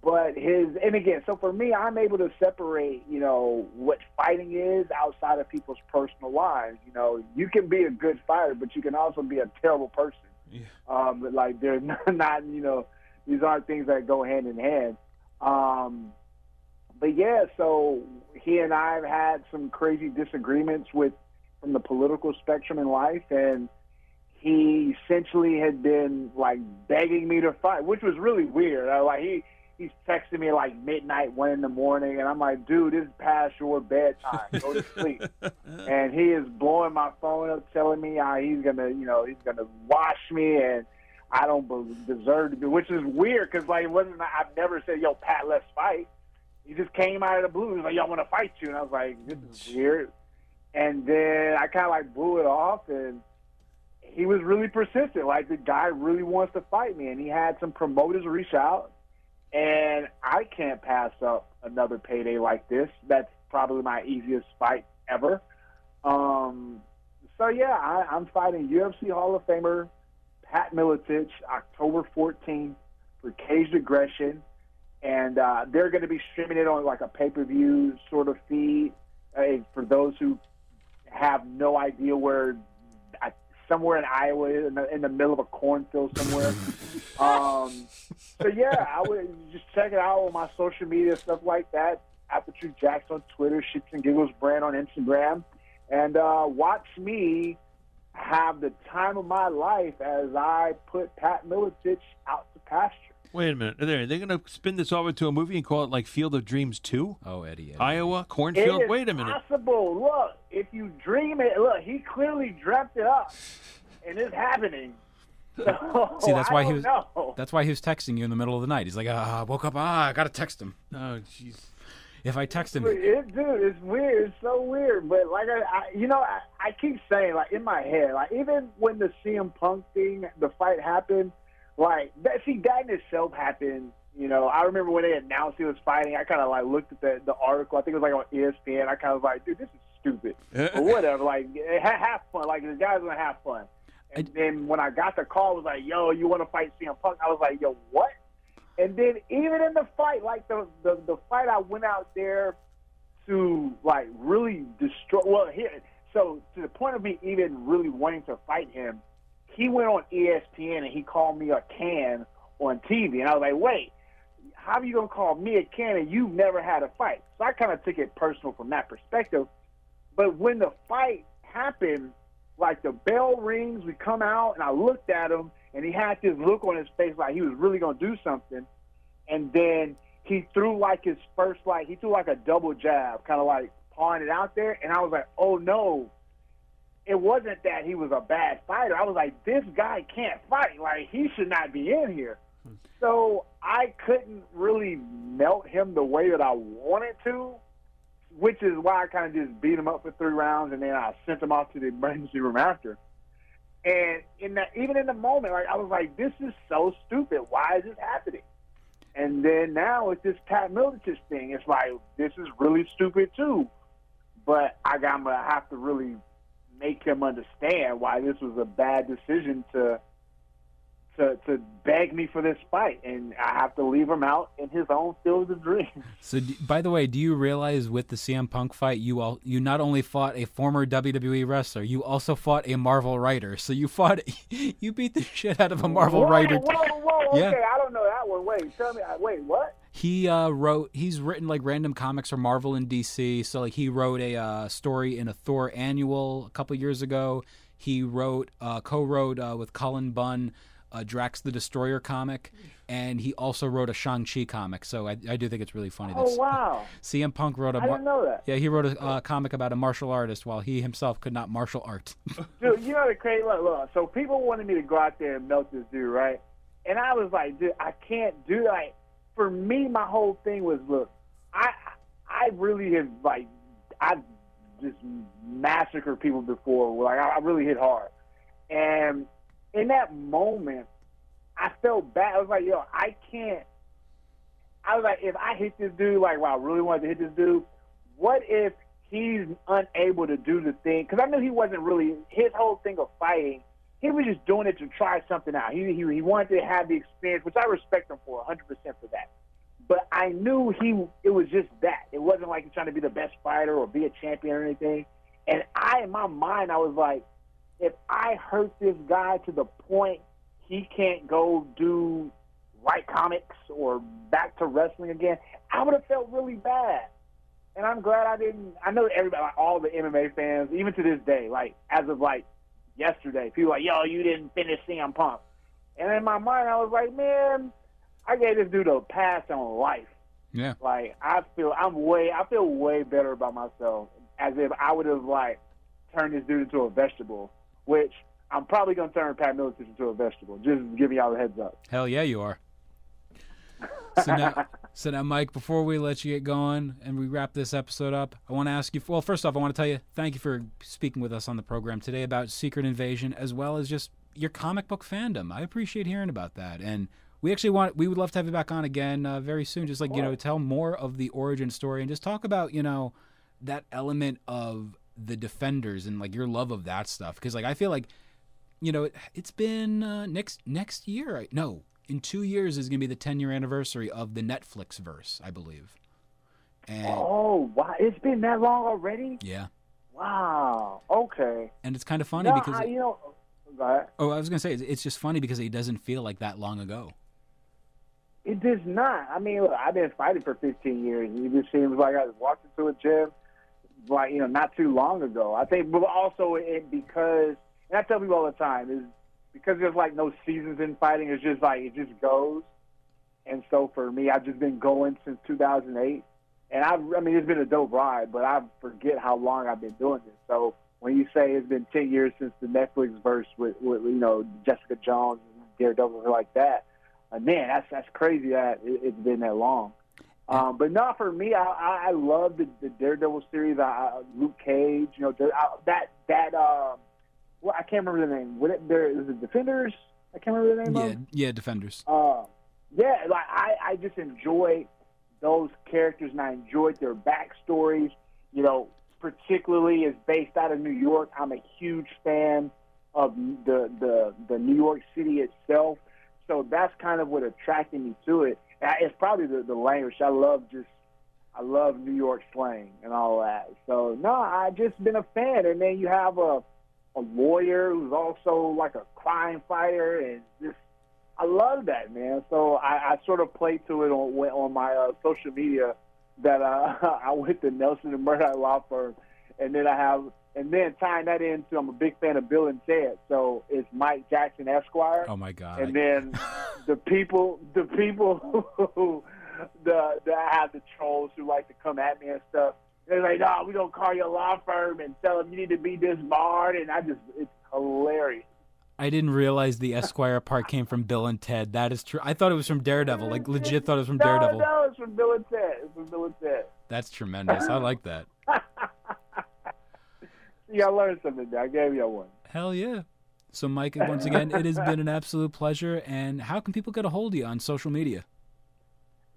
but his and again, so for me, I'm able to separate, you know, what fighting is outside of people's personal lives. You know, you can be a good fighter, but you can also be a terrible person. Yeah. Um, but like they're not, not, you know, these aren't things that go hand in hand. Um, but yeah, so he and I have had some crazy disagreements with from the political spectrum in life, and he essentially had been like begging me to fight, which was really weird. I, like he he's texting me like midnight, one in the morning, and I'm like, dude, this is past your bedtime. Go to sleep. and he is blowing my phone up, telling me how he's gonna, you know, he's gonna wash me, and I don't deserve to be, which is weird because like it wasn't. I've never said, yo, Pat, let's fight. He just came out of the blue. He was like, yo, I want to fight you, and I was like, this is weird. And then I kind of like blew it off, and he was really persistent. Like the guy really wants to fight me, and he had some promoters reach out, and I can't pass up another payday like this. That's probably my easiest fight ever. Um, so yeah, I, I'm fighting UFC Hall of Famer Pat Miletich October 14th for Caged Aggression, and uh, they're going to be streaming it on like a pay-per-view sort of feed. Uh, for those who have no idea where, somewhere in Iowa, in the, in the middle of a cornfield somewhere. um, so yeah, I would just check it out on my social media stuff like that. Aperture Jacks on Twitter, Shits and Giggles brand on Instagram, and uh, watch me have the time of my life as I put Pat Miletich out to pasture. Wait a minute. Are they, are they going to spin this over to a movie and call it like Field of Dreams 2? Oh, Eddie. Eddie. Iowa? Cornfield? is Wait a minute. possible. Look, if you dream it, look, he clearly dreamt it up, and it's happening. So, See, that's why he was. know. That's why he was texting you in the middle of the night. He's like, ah, I woke up. Ah, I gotta text him. Oh, jeez. If I text him, It, dude, it's weird. It's so weird. But like I, I you know, I, I keep saying like in my head, like even when the CM Punk thing, the fight happened, like that. See, that in itself happened. You know, I remember when they announced he was fighting. I kind of like looked at the the article. I think it was like on ESPN. I kind of was like, dude, this is stupid. or whatever. Like, ha- have fun. Like the guys gonna have fun. And then when I got the call, it was like, yo, you want to fight CM Punk? I was like, yo, what? And then even in the fight, like the the, the fight, I went out there to like really destroy. Well, here, so to the point of me even really wanting to fight him, he went on ESPN and he called me a can on TV, and I was like, wait, how are you gonna call me a can and you've never had a fight? So I kind of took it personal from that perspective. But when the fight happened, like the bell rings, we come out, and I looked at him, and he had this look on his face like he was really gonna do something. And then he threw like his first, like he threw like a double jab, kind of like pawing it out there, and I was like, oh no. It wasn't that he was a bad fighter. I was like, this guy can't fight. Like he should not be in here. So I couldn't really melt him the way that I wanted to, which is why I kind of just beat him up for three rounds and then I sent him off to the emergency room after. And in that, even in the moment, like I was like, "This is so stupid. Why is this happening?" And then now with this Pat Miletich thing, it's like this is really stupid too. But I got to have to really make him understand why this was a bad decision to to to beg me for this fight, and I have to leave him out in his own field of dreams. So, d- by the way, do you realize with the CM Punk fight, you all you not only fought a former WWE wrestler, you also fought a Marvel writer. So you fought, you beat the shit out of a Marvel whoa, writer. Whoa, whoa, Yeah. okay, I don't know that one. Wait, tell me. Wait, what? He uh, wrote. He's written like random comics for Marvel and DC. So like he wrote a uh, story in a Thor annual a couple years ago. He wrote, uh, co-wrote uh, with Cullen Bunn, a Drax the Destroyer comic, and he also wrote a Shang Chi comic. So I, I do think it's really funny. that Oh wow, CM Punk wrote a. I didn't know that. Yeah, he wrote a uh, comic about a martial artist while he himself could not martial art. dude. You know the crazy. Look, look. So people wanted me to go out there and melt this dude, right? And I was like, dude, I can't do that. For me, my whole thing was, look, I I really have like I've just massacred people before. Like I, I really hit hard, and in that moment, I felt bad. I was like, yo, I can't. I was like, if I hit this dude, like, wow, I really wanted to hit this dude. What if he's unable to do the thing? Because I knew he wasn't really his whole thing of fighting. He was just doing it to try something out. He he, he wanted to have the experience, which I respect him for 100 percent for that. But I knew he it was just that. It wasn't like he's trying to be the best fighter or be a champion or anything. And I, in my mind, I was like, if I hurt this guy to the point he can't go do write comics or back to wrestling again, I would have felt really bad. And I'm glad I didn't. I know everybody, like all the MMA fans, even to this day, like as of like yesterday, people are like, "Yo, you didn't finish CM Punk," and in my mind, I was like, "Man, I gave this dude a pass on life." yeah. Like I feel, I'm way, I feel way better about myself, as if I would have like turned this dude into a vegetable, which I'm probably gonna turn Pat Miletich into a vegetable. Just giving y'all a heads up. Hell yeah, you are. So now, so now, Mike, before we let you get going and we wrap this episode up, I want to ask you. Well, first off, I want to tell you thank you for speaking with us on the program today about Secret Invasion, as well as just your comic book fandom. I appreciate hearing about that, and we actually want we would love to have you back on again uh, very soon. Just like you know, tell more of the origin story and just talk about you know that element of the defenders and like your love of that stuff because like I feel like you know, it, it's been uh, next next year. No, in two years is going to be the 10 year anniversary of the Netflix verse, I believe. And Oh, wow! It's been that long already. yeah, Wow. Okay. and it's kind of funny No, because I, you know, oh, I was going to say it's, just funny because it doesn't feel like that long ago. It does not. I mean, look, I've been fighting for 15 years, and it just seems like I was walking into a gym, like you know, not too long ago. I think, but also it because, and I tell people all the time, is because there's like no seasons in fighting. It's just like it just goes. And so for me, I've just been going since 2008, and I, I mean, it's been a dope ride, but I forget how long I've been doing this. So when you say it's been 10 years since the Netflix verse with, with you know Jessica Jones and Daredevil and like that, uh, man, that's that's crazy that it, it's been that long. Um, but not for me. I, I, I love the, the Daredevil series. I, Luke Cage, you know, I, that that. Um, well, I can't remember the name. What it, there is it Defenders? I can't remember the name. Yeah, of? yeah, Defenders. Uh, yeah, like I, I just enjoy those characters and I enjoyed their backstories. You know, particularly as based out of New York, I'm a huge fan of the the the New York City itself. So that's kind of what attracted me to it. It's probably the, the language. I love just I love New York slang and all that. So no, I just been a fan. And then you have a a lawyer who's also like a crime fighter, and just I love that man. So I, I sort of play to it on on my uh, social media that uh, I went to Nelson and Murdock Law Firm, and then I have and then tying that into I'm a big fan of Bill and Ted, so it's Mike Jackson Esquire. Oh my god. And then the people, the people who the that have the trolls who like to come at me and stuff. They're like, "No, we don't call your law firm and tell them you need to be disbarred." And I just, it's hilarious. I didn't realize the Esquire part came from Bill and Ted. That is true. I thought it was from Daredevil. Like legit thought it was from Daredevil. no, it's from Bill and Ted. It's from Bill and Ted. That's tremendous. I like that. See, I learned something. There. I gave you one. Hell yeah. So Mike, once again, it has been an absolute pleasure. And how can people get a hold of you on social media?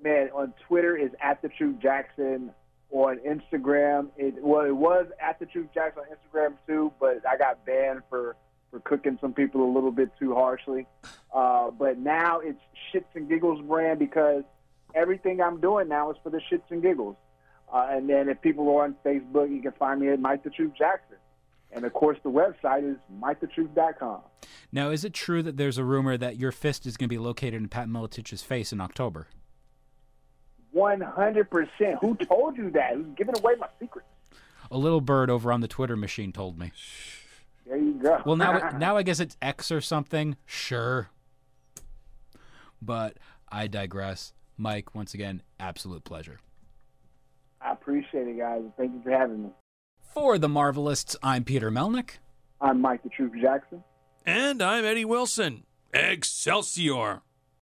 Man, on Twitter is at the Truth Jackson. On Instagram, it well, it was at the Truth Jackson on Instagram too, but I got banned for for cooking some people a little bit too harshly. Uh, but now it's Shits and Giggles brand because everything I'm doing now is for the Shits and Giggles. Uh, and then if people are on Facebook, you can find me at Mike the Truth Jackson. And of course, the website is MikeTheTruth.com. Now, is it true that there's a rumor that your fist is going to be located in Pat Miletich's face in October? 100%. Who told you that? Who's giving away my secrets? A little bird over on the Twitter machine told me. There you go. Well, now now I guess it's X or something. Sure. But I digress. Mike, once again, absolute pleasure. I appreciate it, guys. Thank you for having me. For the Marvelists, I'm Peter Melnick. I'm Mike the Truth Jackson. And I'm Eddie Wilson. Excelsior.